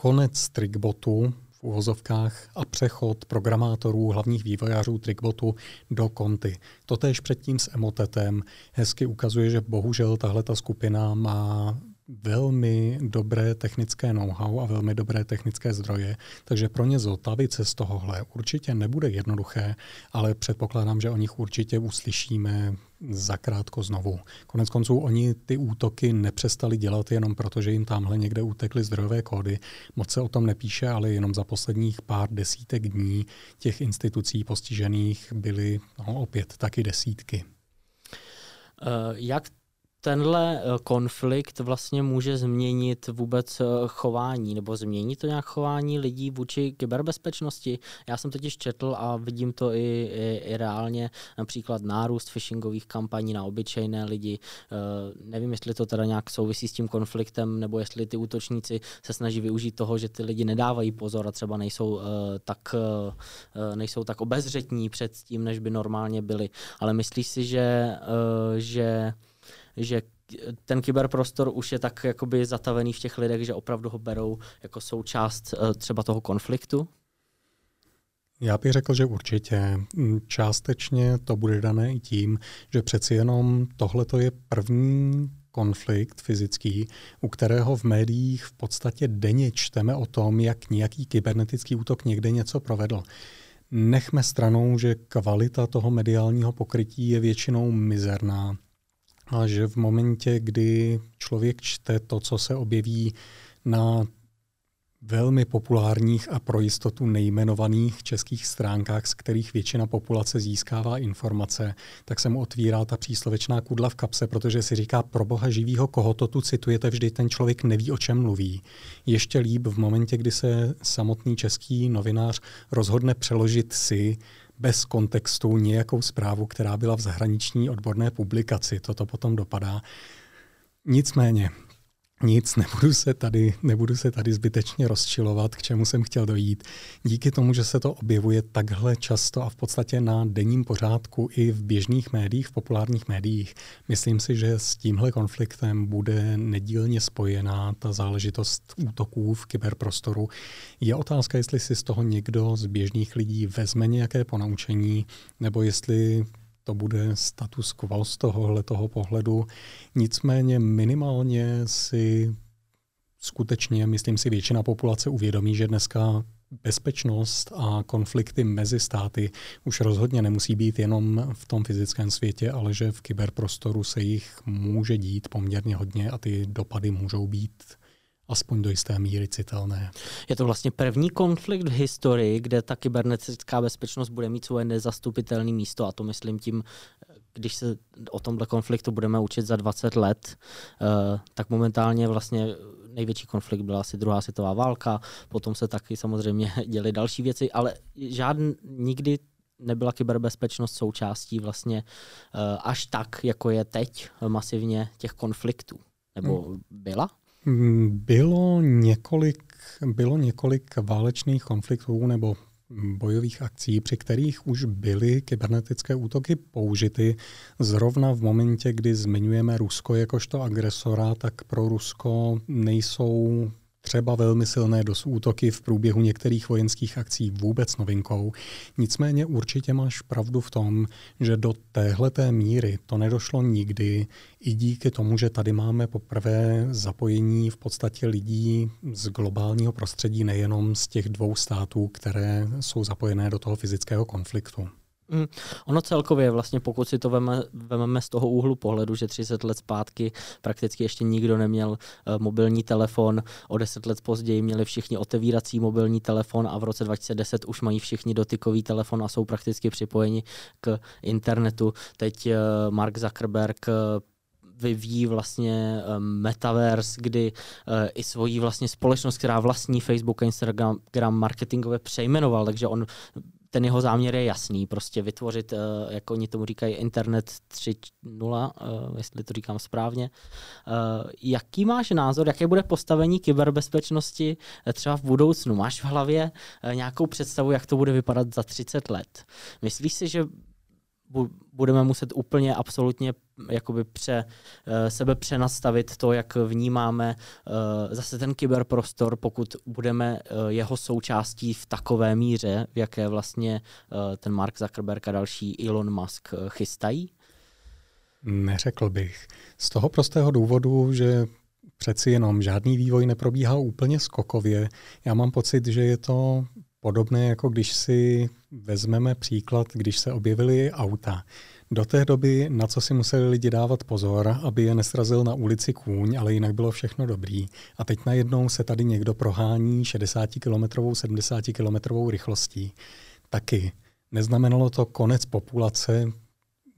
konec Trickbotu v uvozovkách a přechod programátorů, hlavních vývojářů Trickbotu do Conti. Totež předtím s Emotetem hezky ukazuje, že bohužel tahle ta skupina má velmi dobré technické know-how a velmi dobré technické zdroje, takže pro ně zotavit se z tohohle určitě nebude jednoduché, ale předpokládám, že o nich určitě uslyšíme zakrátko znovu. Konec konců oni ty útoky nepřestali dělat jenom proto, že jim tamhle někde utekly zdrojové kódy. Moc se o tom nepíše, ale jenom za posledních pár desítek dní těch institucí postižených byly no, opět taky desítky. Uh, jak tenhle eh, konflikt vlastně může změnit vůbec eh, chování, nebo změní to nějak chování lidí vůči kyberbezpečnosti. Já jsem totiž četl a vidím to i, i, i reálně, například nárůst phishingových kampaní na obyčejné lidi. Uh, nevím, jestli to teda nějak souvisí s tím konfliktem, nebo jestli ty útočníci se snaží využít toho, že ty lidi nedávají pozor a třeba nejsou, tak, nejsou tak obezřetní před tím, než by normálně byli. Ale myslíš si, že, že že ten kyberprostor už je tak jakoby zatavený v těch lidech, že opravdu ho berou jako součást eh, třeba toho konfliktu? Já bych řekl, že určitě. Mm, částečně to bude dané i tím, že přeci jenom tohle je první konflikt fyzický, u kterého v médiích v podstatě denně čteme o tom, jak nějaký kybernetický útok někde něco provedl. Nechme stranou, že kvalita toho mediálního pokrytí je většinou mizerná a že v momentě, kdy člověk čte to, co se objeví na velmi populárních a pro jistotu nejmenovaných českých stránkách, z kterých většina populace získává informace, tak se mu otvírá ta příslovečná kudla v kapse, protože si říká, pro boha živýho, koho to tu citujete, vždy ten člověk neví, o čem mluví. Ještě líp v momentě, kdy se samotný český novinář rozhodne přeložit si bez kontextu nějakou zprávu, která byla v zahraniční odborné publikaci. Toto potom dopadá. Nicméně, nic, nebudu se, tady, nebudu se tady zbytečně rozčilovat, k čemu jsem chtěl dojít. Díky tomu, že se to objevuje takhle často a v podstatě na denním pořádku i v běžných médiích, v populárních médiích, myslím si, že s tímhle konfliktem bude nedílně spojená ta záležitost útoků v kyberprostoru. Je otázka, jestli si z toho někdo z běžných lidí vezme nějaké ponaučení, nebo jestli to bude status quo z tohohle toho pohledu. Nicméně minimálně si skutečně, myslím si, většina populace uvědomí, že dneska bezpečnost a konflikty mezi státy už rozhodně nemusí být jenom v tom fyzickém světě, ale že v kyberprostoru se jich může dít poměrně hodně a ty dopady můžou být aspoň do jisté míry citelné. Je to vlastně první konflikt v historii, kde ta kybernetická bezpečnost bude mít svoje nezastupitelné místo a to myslím tím když se o tomhle konfliktu budeme učit za 20 let, uh, tak momentálně vlastně největší konflikt byla asi druhá světová válka, potom se taky samozřejmě děly další věci, ale žádný nikdy nebyla kyberbezpečnost součástí vlastně uh, až tak, jako je teď masivně těch konfliktů. Nebo hmm. byla? Bylo několik, bylo několik válečných konfliktů nebo bojových akcí, při kterých už byly kybernetické útoky použity. Zrovna v momentě, kdy zmiňujeme Rusko jakožto agresora, tak pro Rusko nejsou třeba velmi silné dos útoky v průběhu některých vojenských akcí vůbec novinkou. Nicméně určitě máš pravdu v tom, že do téhleté míry to nedošlo nikdy, i díky tomu, že tady máme poprvé zapojení v podstatě lidí z globálního prostředí, nejenom z těch dvou států, které jsou zapojené do toho fyzického konfliktu. Mm, ono celkově vlastně, pokud si to veme, vememe z toho úhlu pohledu, že 30 let zpátky prakticky ještě nikdo neměl uh, mobilní telefon, o 10 let později měli všichni otevírací mobilní telefon a v roce 2010 už mají všichni dotykový telefon a jsou prakticky připojeni k internetu. Teď uh, Mark Zuckerberg uh, vyvíjí vlastně metaverse, kdy i svoji vlastně společnost, která vlastní Facebook a Instagram marketingově přejmenoval, takže on ten jeho záměr je jasný, prostě vytvořit, uh, jako oni tomu říkají, internet 3.0, uh, jestli to říkám správně. Uh, jaký máš názor, jaké bude postavení kyberbezpečnosti třeba v budoucnu? Máš v hlavě nějakou představu, jak to bude vypadat za 30 let? Myslíš si, že budeme muset úplně absolutně jakoby pře, eh, sebe přenastavit to, jak vnímáme eh, zase ten kyberprostor, pokud budeme eh, jeho součástí v takové míře, v jaké vlastně ten Mark Zuckerberg a další Elon Musk chystají? Neřekl bych. Z toho prostého důvodu, že přeci jenom žádný vývoj neprobíhá úplně skokově. Já mám pocit, že je to podobné, jako když si vezmeme příklad, když se objevily auta. Do té doby, na co si museli lidi dávat pozor, aby je nesrazil na ulici kůň, ale jinak bylo všechno dobrý. A teď najednou se tady někdo prohání 60 km, 70 km rychlostí. Taky. Neznamenalo to konec populace,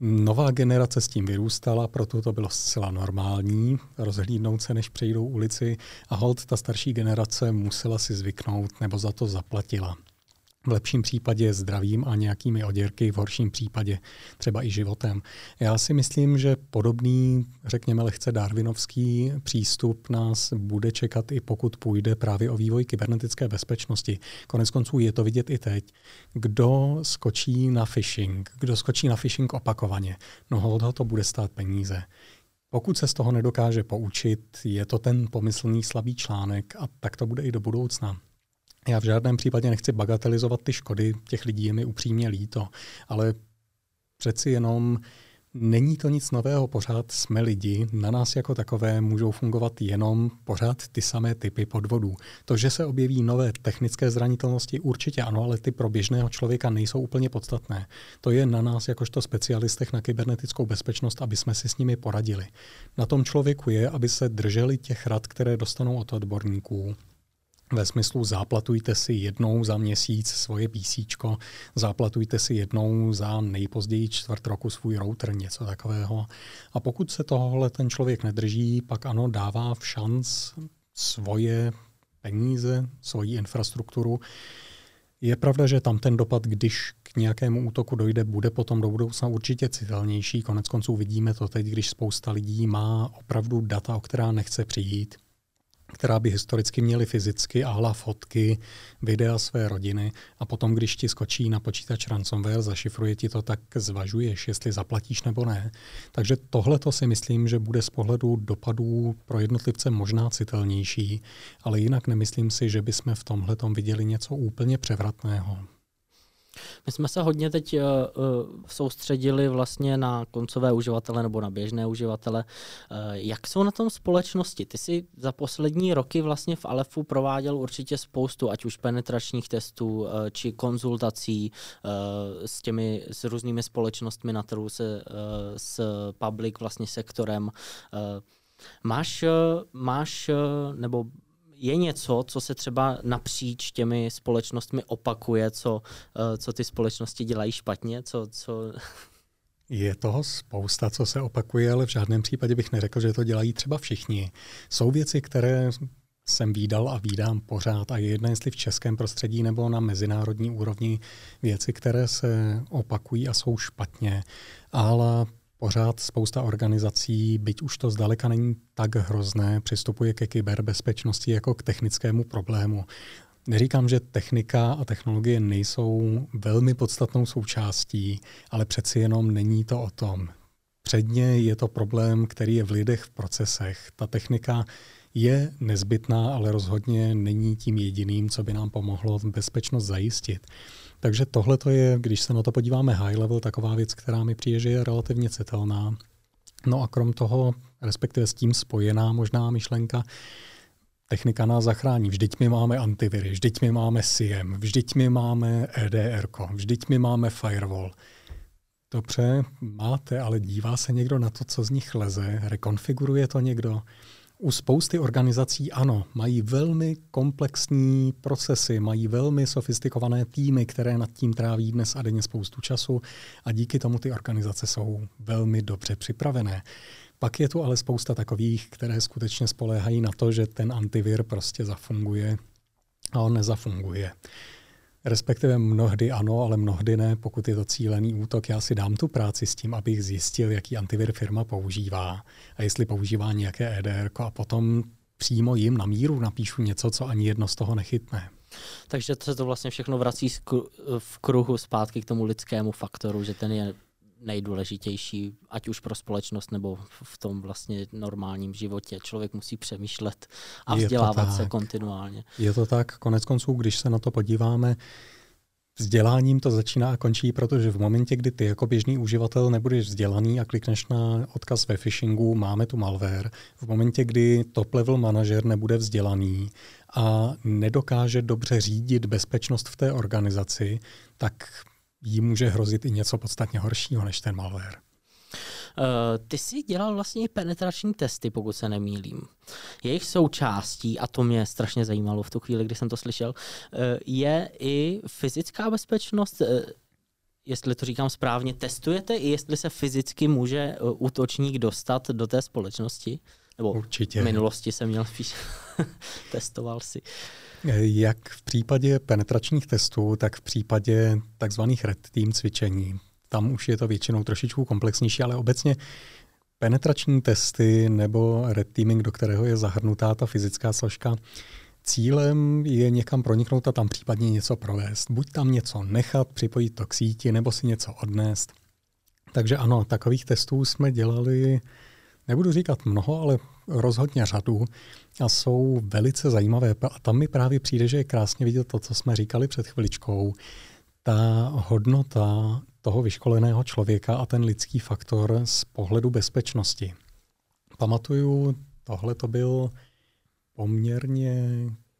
Nová generace s tím vyrůstala, proto to bylo zcela normální rozhlídnout se, než přejdou ulici a hold ta starší generace musela si zvyknout nebo za to zaplatila. V lepším případě zdravím a nějakými oděrky, v horším případě třeba i životem. Já si myslím, že podobný, řekněme lehce darwinovský přístup nás bude čekat i pokud půjde právě o vývoj kybernetické bezpečnosti. Konec konců je to vidět i teď. Kdo skočí na phishing, kdo skočí na phishing opakovaně, no ho to bude stát peníze. Pokud se z toho nedokáže poučit, je to ten pomyslný slabý článek a tak to bude i do budoucna. Já v žádném případě nechci bagatelizovat ty škody, těch lidí je mi upřímně líto, ale přeci jenom není to nic nového, pořád jsme lidi, na nás jako takové můžou fungovat jenom pořád ty samé typy podvodů. To, že se objeví nové technické zranitelnosti, určitě ano, ale ty pro běžného člověka nejsou úplně podstatné. To je na nás jakožto specialistech na kybernetickou bezpečnost, aby jsme si s nimi poradili. Na tom člověku je, aby se drželi těch rad, které dostanou od odborníků, ve smyslu záplatujte si jednou za měsíc svoje PC, záplatujte si jednou za nejpozději čtvrt roku svůj router, něco takového. A pokud se tohohle ten člověk nedrží, pak ano, dává v šanc svoje peníze, svoji infrastrukturu. Je pravda, že tam ten dopad, když k nějakému útoku dojde, bude potom do budoucna určitě citelnější. Konec konců vidíme to teď, když spousta lidí má opravdu data, o která nechce přijít která by historicky měly fyzicky a fotky, videa své rodiny a potom, když ti skočí na počítač ransomware, zašifruje ti to, tak zvažuješ, jestli zaplatíš nebo ne. Takže tohle to si myslím, že bude z pohledu dopadů pro jednotlivce možná citelnější, ale jinak nemyslím si, že bychom v tomhle viděli něco úplně převratného. My jsme se hodně teď uh, uh, soustředili vlastně na koncové uživatele nebo na běžné uživatele. Uh, jak jsou na tom společnosti? Ty jsi za poslední roky vlastně v Alefu prováděl určitě spoustu, ať už penetračních testů, či konzultací s těmi, s různými společnostmi na trhu, se, s public vlastně sektorem. Máš, máš, nebo je něco, co se třeba napříč těmi společnostmi opakuje, co, uh, co ty společnosti dělají špatně, co, co Je toho spousta, co se opakuje, ale v žádném případě bych neřekl, že to dělají třeba všichni. Jsou věci, které jsem výdal a výdám pořád a je jedna, jestli v českém prostředí nebo na mezinárodní úrovni věci, které se opakují a jsou špatně, ale pořád spousta organizací, byť už to zdaleka není tak hrozné, přistupuje ke kyberbezpečnosti jako k technickému problému. Neříkám, že technika a technologie nejsou velmi podstatnou součástí, ale přeci jenom není to o tom. Předně je to problém, který je v lidech v procesech. Ta technika je nezbytná, ale rozhodně není tím jediným, co by nám pomohlo bezpečnost zajistit. Takže tohle je, když se na to podíváme high level, taková věc, která mi přijde, že je relativně citelná. No a krom toho, respektive s tím spojená možná myšlenka, technika nás zachrání. Vždyť my máme antiviry, vždyť my máme SIEM, vždyť my máme EDR, vždyť my máme firewall. Dobře, máte, ale dívá se někdo na to, co z nich leze, rekonfiguruje to někdo. U spousty organizací ano, mají velmi komplexní procesy, mají velmi sofistikované týmy, které nad tím tráví dnes a denně spoustu času a díky tomu ty organizace jsou velmi dobře připravené. Pak je tu ale spousta takových, které skutečně spoléhají na to, že ten antivir prostě zafunguje a on nezafunguje. Respektive mnohdy ano, ale mnohdy ne, pokud je to cílený útok. Já si dám tu práci s tím, abych zjistil, jaký antivir firma používá a jestli používá nějaké EDR a potom přímo jim na míru napíšu něco, co ani jedno z toho nechytne. Takže se to vlastně všechno vrací v kruhu zpátky k tomu lidskému faktoru, že ten je nejdůležitější, ať už pro společnost nebo v tom vlastně normálním životě. Člověk musí přemýšlet a vzdělávat se kontinuálně. Je to tak, konec konců, když se na to podíváme, Vzděláním to začíná a končí, protože v momentě, kdy ty jako běžný uživatel nebudeš vzdělaný a klikneš na odkaz ve phishingu, máme tu malware, v momentě, kdy top level manažer nebude vzdělaný a nedokáže dobře řídit bezpečnost v té organizaci, tak jí může hrozit i něco podstatně horšího než ten malware. Uh, ty jsi dělal vlastně penetrační testy, pokud se nemýlím. Jejich součástí, a to mě strašně zajímalo v tu chvíli, kdy jsem to slyšel, uh, je i fyzická bezpečnost. Uh, jestli to říkám správně, testujete i jestli se fyzicky může útočník dostat do té společnosti? Nebo Určitě. v minulosti jsem měl spíš testoval si. Jak v případě penetračních testů, tak v případě takzvaných red team cvičení. Tam už je to většinou trošičku komplexnější, ale obecně penetrační testy nebo red teaming, do kterého je zahrnutá ta fyzická složka, cílem je někam proniknout a tam případně něco provést. Buď tam něco nechat, připojit to k síti, nebo si něco odnést. Takže ano, takových testů jsme dělali, nebudu říkat mnoho, ale rozhodně řadu a jsou velice zajímavé. A tam mi právě přijde, že je krásně vidět to, co jsme říkali před chviličkou. Ta hodnota toho vyškoleného člověka a ten lidský faktor z pohledu bezpečnosti. Pamatuju, tohle to byl poměrně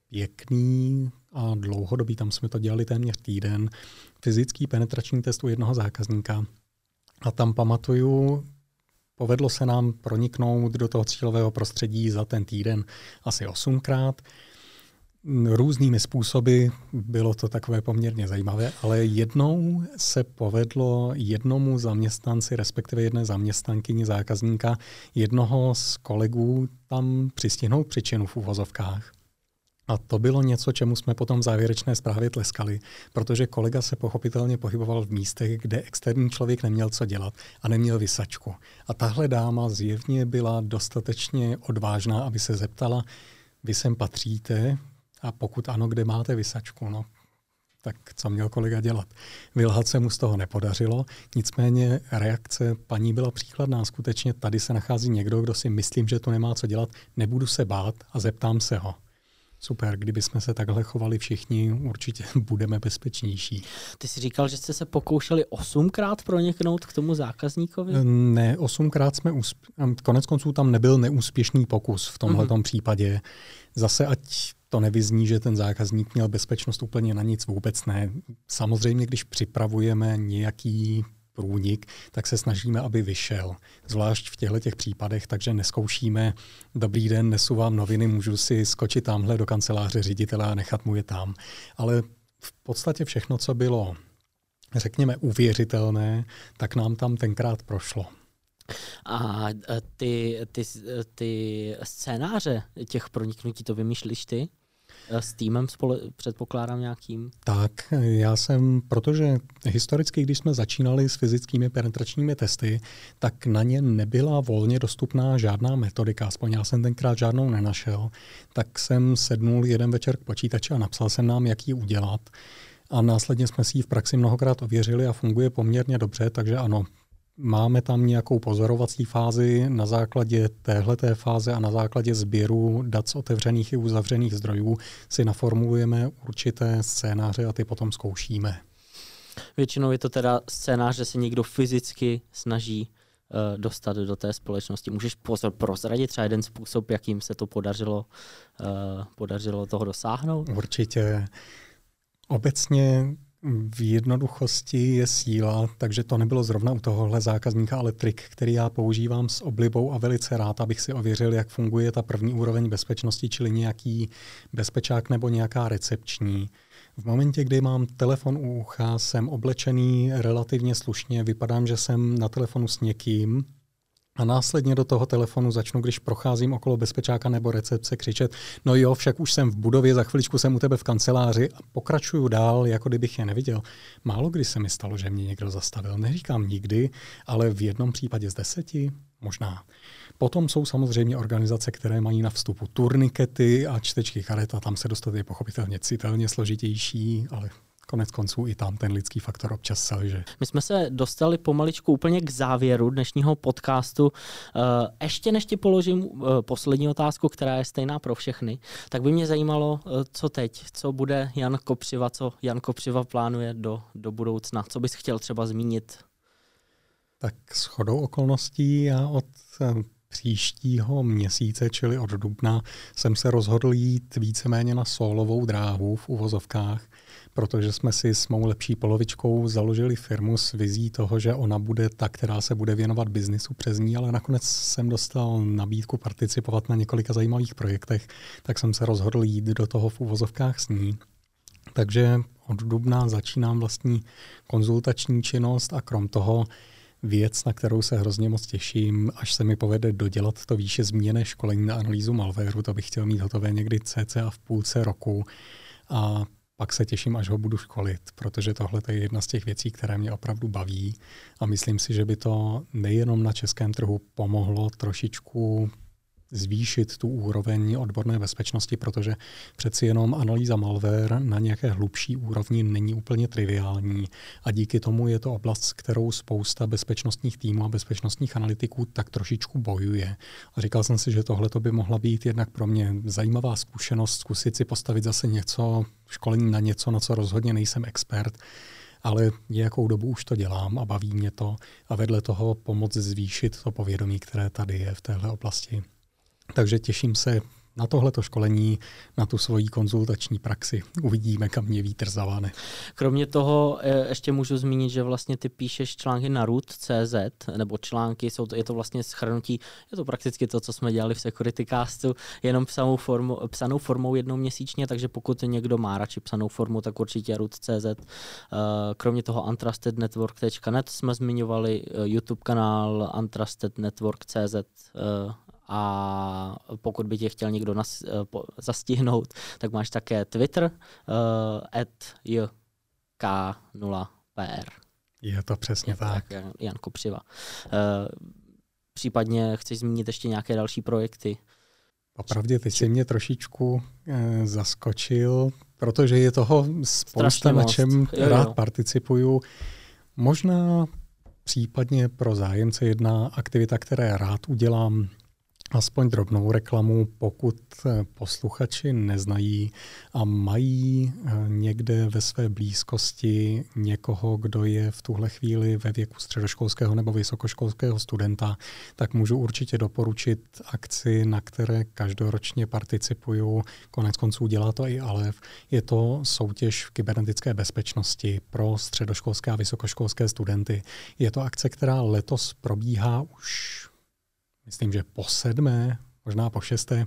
pěkný a dlouhodobý, tam jsme to dělali téměř týden, fyzický penetrační test u jednoho zákazníka. A tam pamatuju, Povedlo se nám proniknout do toho cílového prostředí za ten týden asi osmkrát. Různými způsoby bylo to takové poměrně zajímavé, ale jednou se povedlo jednomu zaměstnanci, respektive jedné zaměstnankyni zákazníka, jednoho z kolegů tam přistihnout příčinu v úvozovkách. A to bylo něco, čemu jsme potom v závěrečné zprávě tleskali, protože kolega se pochopitelně pohyboval v místech, kde externí člověk neměl co dělat a neměl vysačku. A tahle dáma zjevně byla dostatečně odvážná, aby se zeptala, vy sem patříte a pokud ano, kde máte vysačku? No, tak co měl kolega dělat? Vylhat se mu z toho nepodařilo, nicméně reakce paní byla příkladná. Skutečně tady se nachází někdo, kdo si myslím, že to nemá co dělat, nebudu se bát a zeptám se ho. Super, kdyby jsme se takhle chovali všichni, určitě budeme bezpečnější. Ty jsi říkal, že jste se pokoušeli osmkrát proniknout k tomu zákazníkovi? Ne, osmkrát jsme, usp- konec konců tam nebyl neúspěšný pokus v tomhle uh-huh. případě. Zase ať to nevyzní, že ten zákazník měl bezpečnost úplně na nic, vůbec ne. Samozřejmě, když připravujeme nějaký průnik, tak se snažíme, aby vyšel. Zvlášť v těchto těch případech, takže neskoušíme, dobrý den, nesu vám noviny, můžu si skočit tamhle do kanceláře ředitele a nechat mu je tam. Ale v podstatě všechno, co bylo řekněme, uvěřitelné, tak nám tam tenkrát prošlo. A ty, ty, ty scénáře těch proniknutí, to vymýšlíš ty? Eh, s týmem spole, předpokládám nějakým? Tak, já jsem, protože historicky, když jsme začínali s fyzickými penetračními testy, tak na ně nebyla volně dostupná žádná metodika, aspoň já jsem tenkrát žádnou nenašel, tak jsem sednul jeden večer k počítači a napsal jsem nám, jak ji udělat. A následně jsme si ji v praxi mnohokrát ověřili a funguje poměrně dobře, takže ano, Máme tam nějakou pozorovací fázi na základě téhleté fáze a na základě sběru dat z otevřených i uzavřených zdrojů si naformulujeme určité scénáře a ty potom zkoušíme. Většinou je to teda scénář, že se někdo fyzicky snaží uh, dostat do té společnosti. Můžeš pozor prozradit třeba jeden způsob, jakým se to podařilo, uh, podařilo toho dosáhnout? Určitě. Obecně v jednoduchosti je síla, takže to nebylo zrovna u tohohle zákazníka, ale trik, který já používám s oblibou a velice rád, abych si ověřil, jak funguje ta první úroveň bezpečnosti, čili nějaký bezpečák nebo nějaká recepční. V momentě, kdy mám telefon u ucha, jsem oblečený relativně slušně, vypadám, že jsem na telefonu s někým, a následně do toho telefonu začnu, když procházím okolo bezpečáka nebo recepce, křičet, no jo, však už jsem v budově, za chviličku jsem u tebe v kanceláři a pokračuju dál, jako kdybych je neviděl. Málo kdy se mi stalo, že mě někdo zastavil. Neříkám nikdy, ale v jednom případě z deseti, možná. Potom jsou samozřejmě organizace, které mají na vstupu turnikety a čtečky karet a tam se dostat je pochopitelně citelně složitější, ale konec konců i tam ten lidský faktor občas selže. My jsme se dostali pomaličku úplně k závěru dnešního podcastu. Eh, ještě než ti položím eh, poslední otázku, která je stejná pro všechny, tak by mě zajímalo, eh, co teď, co bude Jan Kopřiva, co Jan Kopřiva plánuje do, do budoucna, co bys chtěl třeba zmínit? Tak s chodou okolností já od příštího měsíce, čili od dubna, jsem se rozhodl jít víceméně na solovou dráhu v uvozovkách protože jsme si s mou lepší polovičkou založili firmu s vizí toho, že ona bude ta, která se bude věnovat biznisu přes ní, ale nakonec jsem dostal nabídku participovat na několika zajímavých projektech, tak jsem se rozhodl jít do toho v uvozovkách s ní. Takže od dubna začínám vlastní konzultační činnost a krom toho věc, na kterou se hrozně moc těším, až se mi povede dodělat to výše zmíněné školení na analýzu malwareu, to bych chtěl mít hotové někdy cca v půlce roku. A pak se těším, až ho budu školit, protože tohle je jedna z těch věcí, které mě opravdu baví. A myslím si, že by to nejenom na českém trhu pomohlo trošičku zvýšit tu úroveň odborné bezpečnosti, protože přeci jenom analýza malware na nějaké hlubší úrovni není úplně triviální a díky tomu je to oblast, s kterou spousta bezpečnostních týmů a bezpečnostních analytiků tak trošičku bojuje. A říkal jsem si, že tohle by mohla být jednak pro mě zajímavá zkušenost, zkusit si postavit zase něco, školení na něco, na co rozhodně nejsem expert, ale nějakou dobu už to dělám a baví mě to a vedle toho pomoct zvýšit to povědomí, které tady je v téhle oblasti. Takže těším se na tohleto školení, na tu svoji konzultační praxi. Uvidíme, kam mě vítr zavane. Kromě toho e, ještě můžu zmínit, že vlastně ty píšeš články na root.cz, nebo články, jsou to, je to vlastně schrnutí, je to prakticky to, co jsme dělali v Security Castu, jenom psanou, formu, psanou formou jednou měsíčně, takže pokud někdo má radši psanou formu, tak určitě root.cz. E, kromě toho untrustednetwork.net jsme zmiňovali e, YouTube kanál untrustednetwork.cz a pokud by tě chtěl někdo nas, uh, zastihnout, tak máš také Twitter uh, at jk0pr. Je to přesně je tak. tak. Jan Kopřiva. Uh, případně chceš zmínit ještě nějaké další projekty? Opravdu, teď si mě trošičku eh, zaskočil, protože je toho spousta, na čem jo, rád jo. participuju. Možná případně pro zájemce jedna aktivita, které rád udělám, aspoň drobnou reklamu, pokud eh, posluchači neznají a mají eh, někde ve své blízkosti někoho, kdo je v tuhle chvíli ve věku středoškolského nebo vysokoškolského studenta, tak můžu určitě doporučit akci, na které každoročně participuju. Konec konců dělá to i Alev. Je to soutěž v kybernetické bezpečnosti pro středoškolské a vysokoškolské studenty. Je to akce, která letos probíhá už myslím, že po sedmé, možná po šesté.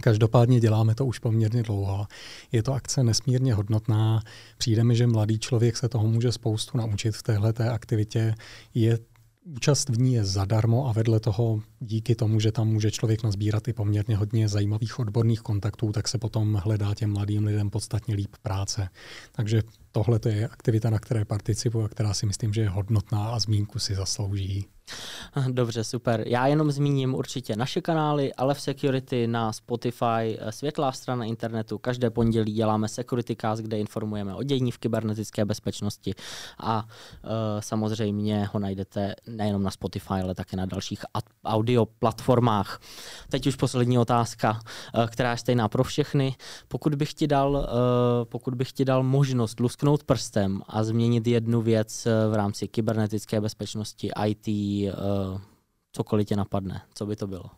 Každopádně děláme to už poměrně dlouho. Je to akce nesmírně hodnotná. Přijde mi, že mladý člověk se toho může spoustu naučit v téhle aktivitě. Je Účast v ní je zadarmo a vedle toho díky tomu, že tam může člověk nazbírat i poměrně hodně zajímavých odborných kontaktů, tak se potom hledá těm mladým lidem podstatně líp práce. Takže tohle je aktivita, na které participuji a která si myslím, že je hodnotná a zmínku si zaslouží. Dobře, super. Já jenom zmíním určitě naše kanály, ale v Security na Spotify, eh, světlá strana internetu. Každé pondělí děláme Security Cast, kde informujeme o dění v kybernetické bezpečnosti a uh, samozřejmě ho najdete nejenom na Spotify, ale také na dalších audio platformách. Teď už poslední otázka, uh, která je stejná pro všechny. Pokud bych ti dal, uh, pokud bych ti dal možnost lusknout prstem a změnit jednu věc v rámci kybernetické bezpečnosti, IT, uh, cokoliv tě napadne. Co by to bylo?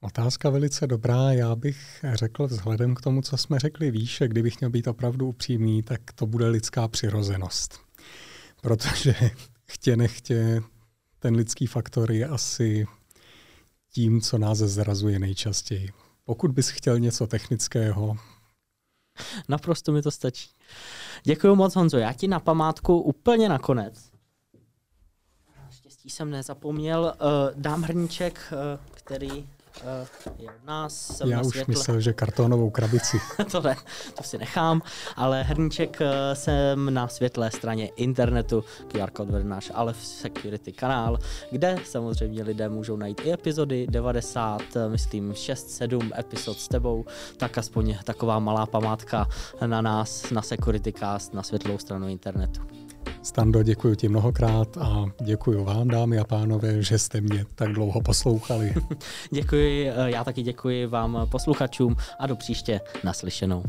Otázka velice dobrá. Já bych řekl vzhledem k tomu, co jsme řekli výše, kdybych měl být opravdu upřímný, tak to bude lidská přirozenost. Protože chtě nechtě ten lidský faktor je asi tím, co nás zrazuje nejčastěji. Pokud bys chtěl něco technického, Naprosto mi to stačí. Děkuji moc, Honzo. Já ti na památku úplně nakonec jsem nezapomněl. Uh, dám hrníček, uh, který je od nás. Jsem Já už světle. myslel, že kartonovou krabici. to ne, to si nechám, ale hrníček uh, jsem na světlé straně internetu, QR kód náš ale v Security kanál, kde samozřejmě lidé můžou najít i epizody 90, myslím 6-7 epizod s tebou, tak aspoň taková malá památka na nás, na Security Cast, na světlou stranu internetu. Stando, děkuji ti mnohokrát a děkuji vám, dámy a pánové, že jste mě tak dlouho poslouchali. děkuji, já taky děkuji vám posluchačům a do příště naslyšenou.